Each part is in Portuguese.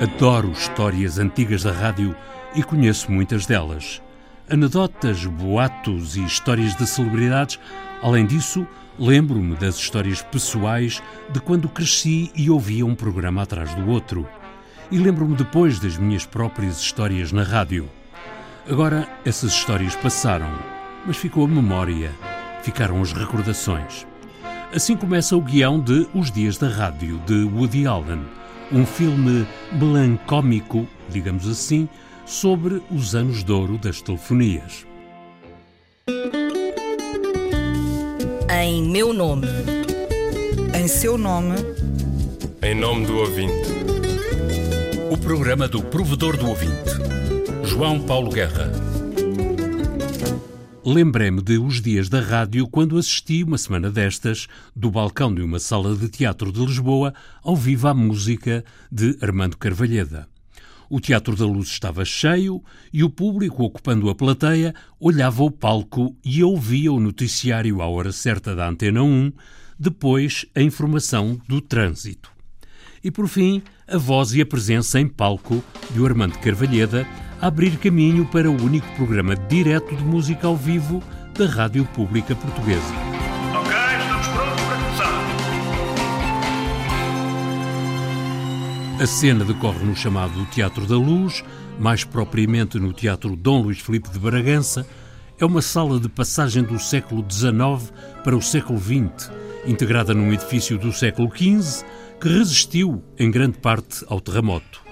Adoro histórias antigas da rádio e conheço muitas delas. Anedotas, boatos e histórias de celebridades. Além disso, lembro-me das histórias pessoais de quando cresci e ouvia um programa atrás do outro. E lembro-me depois das minhas próprias histórias na rádio. Agora, essas histórias passaram, mas ficou a memória, ficaram as recordações. Assim começa o guião de Os Dias da Rádio, de Woody Allen um filme melancómico, digamos assim, sobre os anos de ouro das telefonias. Em meu nome. Em seu nome. Em nome do ouvinte. O programa do provedor do ouvinte. João Paulo Guerra. Lembrei-me de Os Dias da Rádio quando assisti, uma semana destas, do balcão de uma sala de teatro de Lisboa, ao vivo à música de Armando Carvalheda. O Teatro da Luz estava cheio e o público, ocupando a plateia, olhava o palco e ouvia o noticiário à hora certa da Antena 1, depois a informação do trânsito. E por fim, a voz e a presença em palco de Armando Carvalheda abrir caminho para o único programa direto de música ao vivo da Rádio Pública Portuguesa. Ok, estamos prontos para começar. A cena decorre no chamado Teatro da Luz, mais propriamente no Teatro Dom Luís Filipe de Bragança. É uma sala de passagem do século XIX para o século XX, integrada num edifício do século XV que resistiu em grande parte ao terremoto.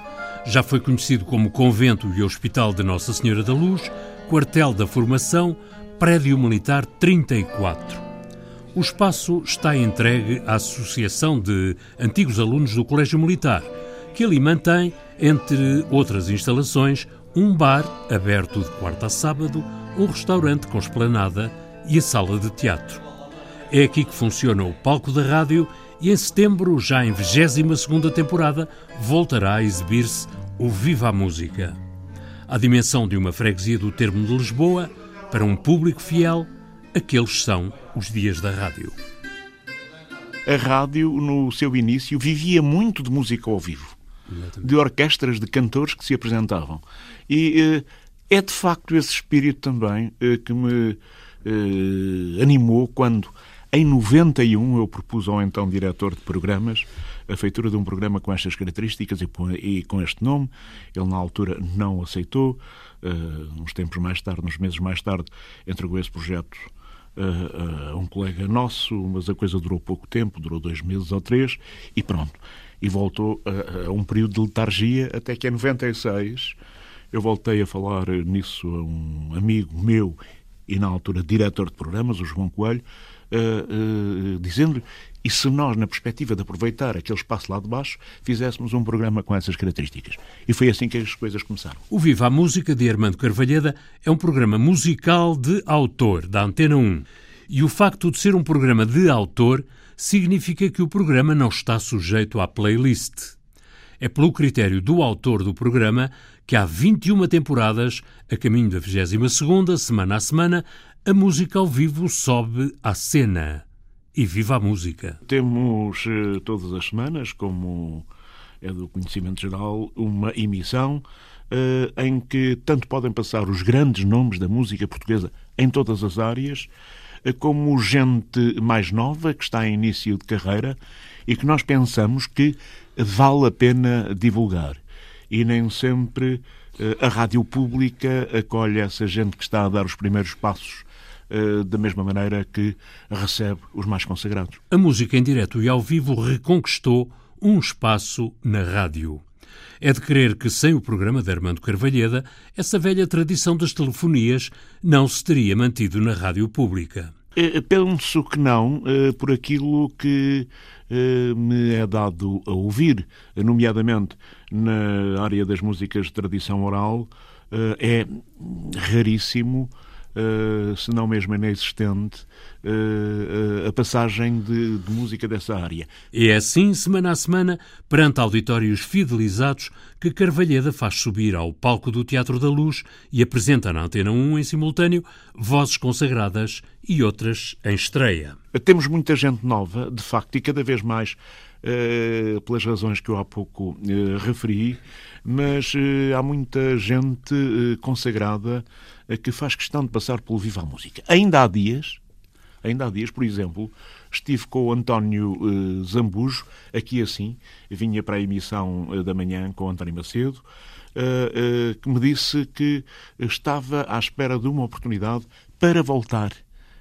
Já foi conhecido como Convento e Hospital de Nossa Senhora da Luz, quartel da formação, prédio militar 34. O espaço está entregue à Associação de Antigos Alunos do Colégio Militar, que ali mantém, entre outras instalações, um bar aberto de quarta a sábado, um restaurante com esplanada e a sala de teatro. É aqui que funciona o palco da rádio e em setembro, já em 22ª temporada, voltará a exibir-se o Viva a Música. À dimensão de uma freguesia do termo de Lisboa, para um público fiel, aqueles são os dias da rádio. A rádio, no seu início, vivia muito de música ao vivo, de orquestras de cantores que se apresentavam. E eh, é de facto esse espírito também eh, que me eh, animou quando em 91, eu propus ao então diretor de programas a feitura de um programa com estas características e com este nome. Ele, na altura, não aceitou. Uh, uns tempos mais tarde, uns meses mais tarde, entregou esse projeto uh, a um colega nosso, mas a coisa durou pouco tempo, durou dois meses ou três, e pronto. E voltou a um período de letargia, até que em 96 eu voltei a falar nisso a um amigo meu e, na altura, diretor de programas, o João Coelho, uh, uh, dizendo-lhe e se nós, na perspectiva de aproveitar aquele espaço lá de baixo, fizéssemos um programa com essas características. E foi assim que as coisas começaram. O Viva a Música, de Armando Carvalheda, é um programa musical de autor, da Antena 1. E o facto de ser um programa de autor significa que o programa não está sujeito à playlist. É pelo critério do autor do programa que há 21 temporadas, a caminho da 22ª, semana a semana, a música ao vivo sobe à cena. E viva a música! Temos eh, todas as semanas, como é do conhecimento geral, uma emissão uh, em que tanto podem passar os grandes nomes da música portuguesa em todas as áreas, uh, como gente mais nova que está em início de carreira e que nós pensamos que vale a pena divulgar. E nem sempre uh, a rádio pública acolhe essa gente que está a dar os primeiros passos da mesma maneira que recebe os mais consagrados. A música em direto e ao vivo reconquistou um espaço na rádio. É de crer que, sem o programa de Armando Carvalheda, essa velha tradição das telefonias não se teria mantido na rádio pública. Eh, penso que não, eh, por aquilo que me é dado a ouvir, nomeadamente na área das músicas de tradição oral, é raríssimo uh, se não mesmo inexistente, uh, a passagem de, de, música dessa área. É assim, semana a semana, perante auditórios fidelizados, que Carvalheda faz subir ao palco do Teatro da Luz e apresenta na Antena 1 em simultâneo vozes consagradas e outras em estreia. Temos muita gente nova, de facto, e cada vez mais pelas razões que eu há pouco uh, referi, mas uh, há muita gente consagrada que faz questão de passar pelo Viva a Música. Ainda há dias, ainda há dias, por exemplo, estive com o António Zambujo, aqui assim, vinha para a emissão da manhã com o António Macedo, que me disse que estava à espera de uma oportunidade para voltar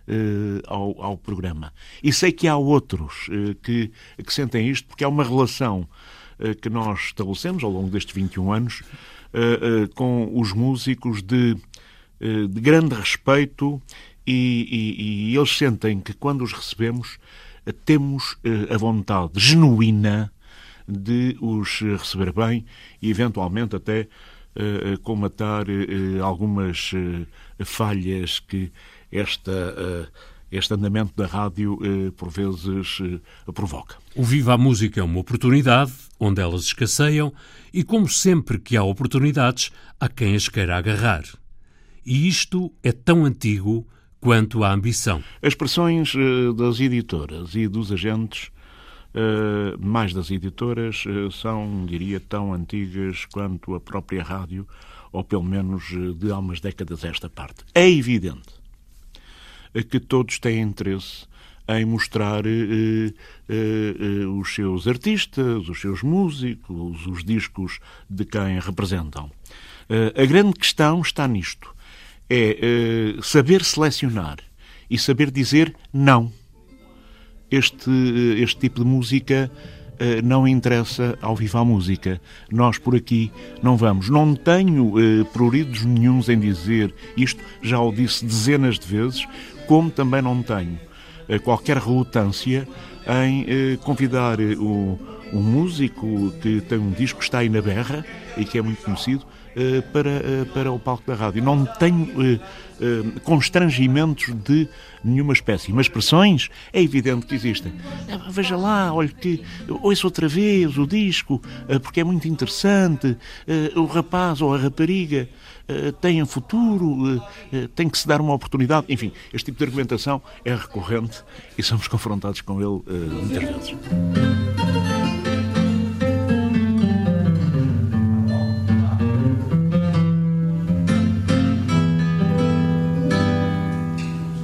uh, ao, ao, programa. E sei que há outros uh, que, que sentem isto, porque há uma relação uh, que nós estabelecemos ao longo destes 21 anos com os músicos de, de grande respeito e, e, e, eles sentem que quando os recebemos temos a vontade genuína de os receber bem e eventualmente até comatar algumas falhas que esta, eh, este andamento da rádio, eh, por vezes, eh, provoca. O Viva a Música é uma oportunidade, onde elas escasseiam, e como sempre que há oportunidades, há quem as queira agarrar. E isto é tão antigo quanto a ambição. As pressões das editoras e dos agentes, mais das editoras, são, diria, tão antigas quanto a própria rádio, ou pelo menos de há umas décadas esta parte. É evidente que todos têm interesse em mostrar eh, eh, eh, os seus artistas, os seus músicos, os discos de quem representam. a grande questão está nisto: é saber selecionar e saber dizer não. Este, este tipo de música não interessa ao Viva a Música. Nós por aqui não vamos. Não tenho uh, pruridos nenhums em dizer isto, já o disse dezenas de vezes como também não tenho eh, qualquer relutância em eh, convidar eh, o, um músico que tem um disco que está aí na berra e que é muito conhecido para, para o palco da rádio. Não tenho constrangimentos de nenhuma espécie, mas pressões é evidente que existem. Veja lá, olha que ouça outra vez o disco, porque é muito interessante, o rapaz ou a rapariga eh, têm futuro, eh, eh, tem que se dar uma oportunidade. Enfim, este tipo de argumentação é recorrente e somos confrontados com ele muitas vezes.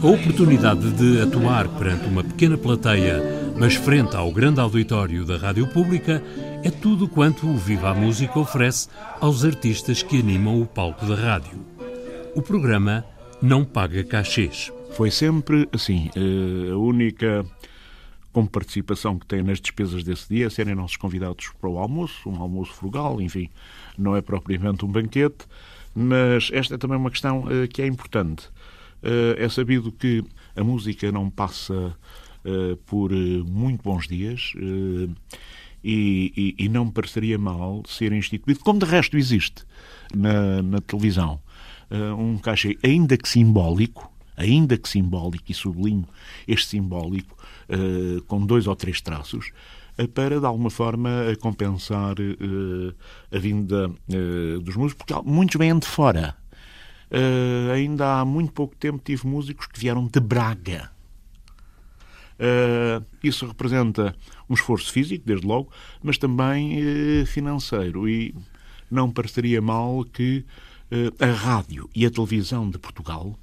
A oportunidade de atuar perante uma pequena plateia, mas frente ao grande auditório da rádio pública, é tudo quanto o Viva a Música oferece aos artistas que animam o palco da rádio. O programa não paga cachês. Foi sempre assim. Eh, a única com participação que tem nas despesas desse dia, serem nossos convidados para o almoço, um almoço frugal, enfim, não é propriamente um banquete, mas esta é também uma questão uh, que é importante. Uh, é sabido que a música não passa uh, por muito bons dias e, e, e, não me pareceria mal ser instituído, como de resto existe na, na televisão, uh, um cachê ainda que simbólico, ainda que simbólico, e sublinho este simbólico, uh, com dois ou três traços, uh, para de alguma forma compensar a vinda dos músicos, porque muitos vêm de fora. Ainda há muito pouco tempo tive músicos que vieram de Braga Uh, isso representa um esforço físico, desde logo, mas também uh, financeiro. E não pareceria mal que uh, a rádio e a televisão de Portugal,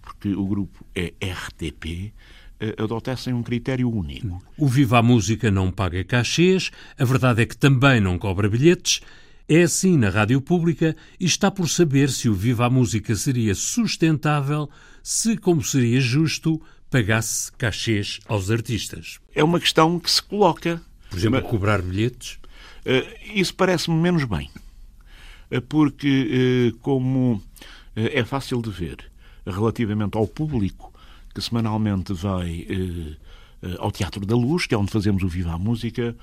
porque o grupo é RTP, adotassem um critério único. O Viva a Música não paga cachês, a verdade é que também não cobra bilhetes. É assim na rádio pública e está por saber se o Viva a Música seria sustentável, se, como seria justo, pagasse cachês aos artistas. É uma questão que se coloca. Por exemplo, Mas, cobrar bilhetes? Uh, isso parece-me menos bem. Uh, porque, uh, como é fácil de ver, relativamente ao público que semanalmente vai ao Teatro da Luz, que é onde fazemos o Viva a Música,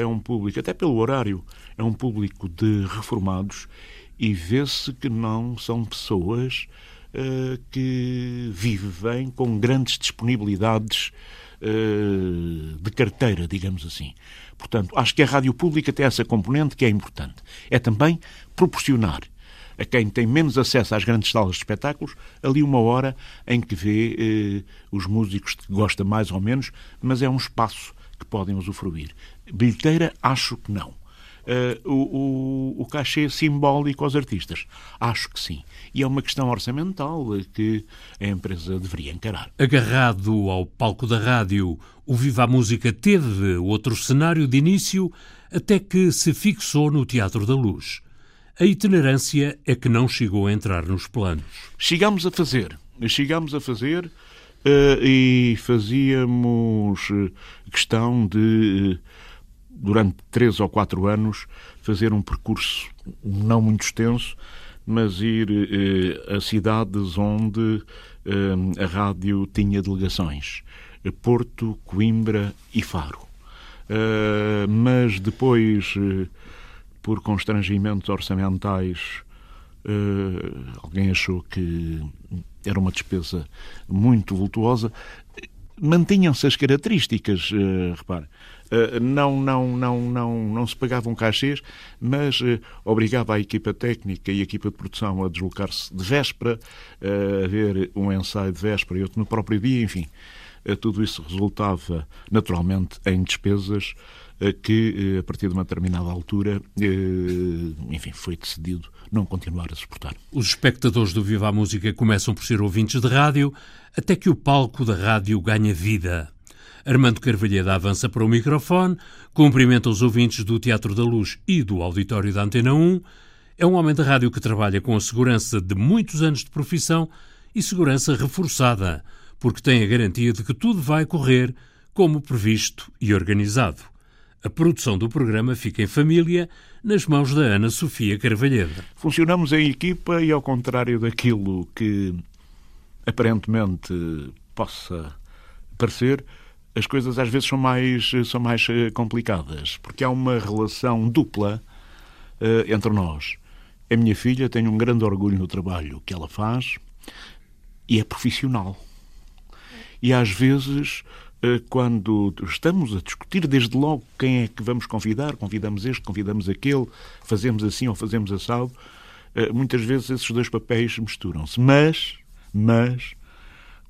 é um público, até pelo horário, é um público de reformados e vê-se que não são pessoas uh, que vivem com grandes disponibilidades uh, de carteira, digamos assim. Portanto, acho que a rádio pública tem essa componente que é importante. É também proporcionar a quem tem menos acesso às grandes salas de espetáculos, ali uma hora em que vê eh, os músicos que gosta mais ou menos, mas é um espaço que podem usufruir. Bilheteira, acho que não. Uh, o, o, o cachê simbólico aos artistas? Acho que sim. E é uma questão orçamental que a empresa deveria encarar. Agarrado ao palco da rádio, o Viva a Música teve outro cenário de início até que se fixou no Teatro da Luz. A itinerância é que não chegou a entrar nos planos. Chegámos a fazer. Chegámos a fazer uh, e fazíamos questão de durante três ou quatro anos, fazer um percurso não muito extenso, mas ir eh, a cidades onde eh, a rádio tinha delegações. Porto, Coimbra e Faro. Uh, mas depois, uh, por constrangimentos orçamentais, uh, alguém achou que era uma despesa muito vultuosa. Mantinham-se as características, repare. Eh, não, não, não, não, não se pagavam cachês, mas uh, obrigava a equipa técnica e a equipa de produção a deslocar-se de véspera, uh, a ver um ensaio de véspera e outro no próprio dia, enfim. tudo isso resultava, naturalmente, em despesas que, a partir de uma determinada altura, enfim, foi decidido não continuar a suportar. Os espectadores do Viva a Música começam por ser ouvintes de rádio, até que o palco da rádio ganha vida. Armando Carvalheda avança para o microfone, cumprimenta os ouvintes do Teatro da Luz e do Auditório da Antena 1. É um homem da rádio que trabalha com a segurança de muitos anos de profissão e segurança reforçada, porque tem a garantia de que tudo vai correr como previsto e organizado. A produção do programa fica em família, nas mãos da Ana Sofia Carvalheda. Funcionamos em equipa e, ao contrário daquilo que aparentemente possa parecer, as coisas às vezes são mais, são mais eh, complicadas, porque há uma relação dupla uh, entre nós. A minha filha tem um grande orgulho no trabalho que ela faz e é profissional. E às vezes, uh, quando estamos a discutir desde logo quem é que vamos convidar, convidamos este, convidamos aquele, fazemos assim ou fazemos assado, uh, muitas vezes esses dois papéis misturam-se. Mas, mas,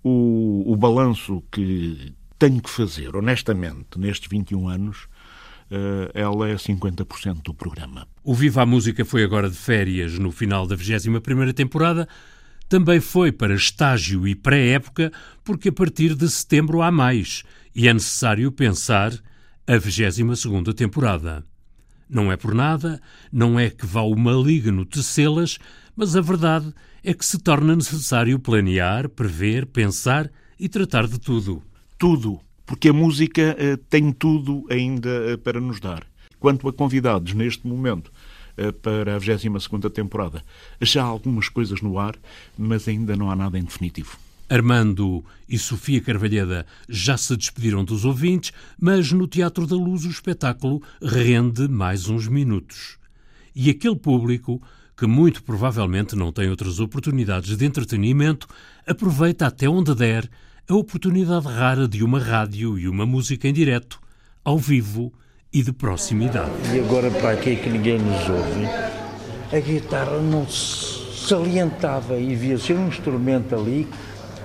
o, o balanço que tenho que fazer, honestamente, nestes 21 anos, Uh, ela é 50% do programa. O Viva a Música foi agora de férias no final da 21ª temporada. Também foi para estágio e pré-época, porque a partir de setembro há mais e é necessário pensar a 22ª temporada. Não é por nada, não é que vá o maligno tecê-las, mas a verdade é que se torna necessário planear, prever, pensar e tratar de tudo tudo, porque a música uh, tem tudo ainda uh, para nos dar. Quanto a convidados neste momento uh, para a 22 temporada, já há algumas coisas no ar, mas ainda não há nada em definitivo. Armando e Sofia Carvalheda já se despediram dos ouvintes, mas no Teatro da Luz o espetáculo rende mais uns minutos. E aquele público, que muito provavelmente não tem outras oportunidades de entretenimento, aproveita até onde der a oportunidade rara de uma rádio e uma música em direto, ao vivo e de proximidade. E agora, para aqui que ninguém nos ouve, a guitarra não se salientava e via-se um instrumento ali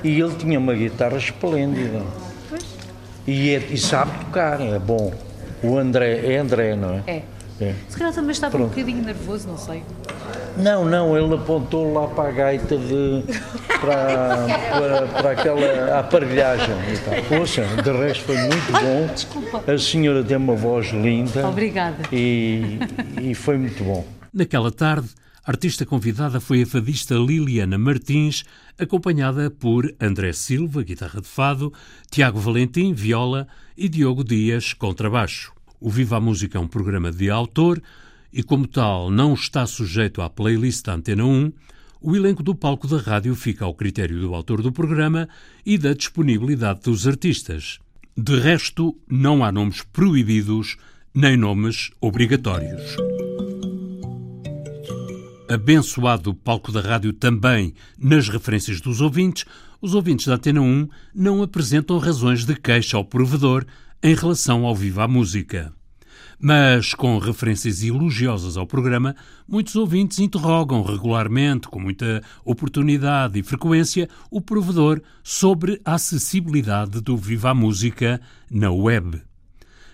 e ele tinha uma guitarra esplêndida. E, é, e sabe tocar, é bom. O André, é André, não é? É. é. Se calhar também estava Pronto. um bocadinho nervoso, não sei. Não, não, ele apontou lá para a gaita de. para, para, para aquela aparelhagem e tal. Poxa, de resto foi muito bom. Desculpa. A senhora tem uma voz linda. Obrigada. E, e foi muito bom. Naquela tarde, a artista convidada foi a fadista Liliana Martins, acompanhada por André Silva, guitarra de fado, Tiago Valentim, viola e Diogo Dias, contrabaixo. O Viva a Música é um programa de autor e, como tal, não está sujeito à playlist Antena 1, o elenco do palco da rádio fica ao critério do autor do programa e da disponibilidade dos artistas. De resto, não há nomes proibidos nem nomes obrigatórios. abençoado palco da rádio também nas referências dos ouvintes, os ouvintes da Antena 1 não apresentam razões de queixa ao provedor em relação ao Viva a Música. Mas, com referências elogiosas ao programa, muitos ouvintes interrogam regularmente, com muita oportunidade e frequência, o provedor sobre a acessibilidade do Viva a Música na web.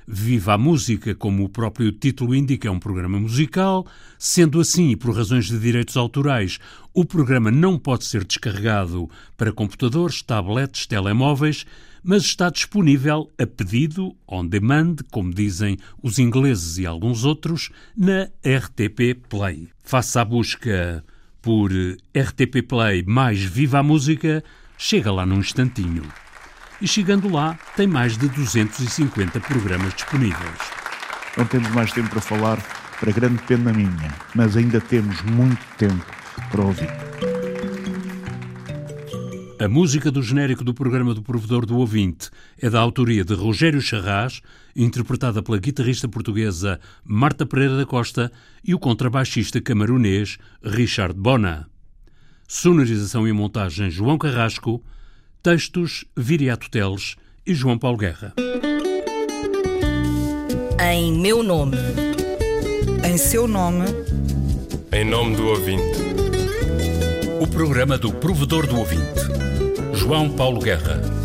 Viva a Música, como o próprio título indica, é um programa musical. Sendo assim, e por razões de direitos autorais, o programa não pode ser descarregado para computadores, tablets, telemóveis, mas está disponível a pedido, on demand, como dizem os ingleses e alguns outros, na RTP Play. Faça a busca por RTP Play mais Viva a Música, chega lá num instantinho. E chegando lá, tem mais de 250 programas disponíveis. Não temos mais tempo para falar, para grande pena minha, mas ainda temos muito tempo para ouvir. A música do genérico do programa do Provedor do Ouvinte é da autoria de Rogério Charras, interpretada pela guitarrista portuguesa Marta Pereira da Costa e o contrabaixista camarunês Richard Bona. Sonorização e montagem João Carrasco, textos Viriato Teles e João Paulo Guerra. Em meu nome. Em seu nome. Em nome do ouvinte. O programa do Provedor do Ouvinte. João Paulo Guerra.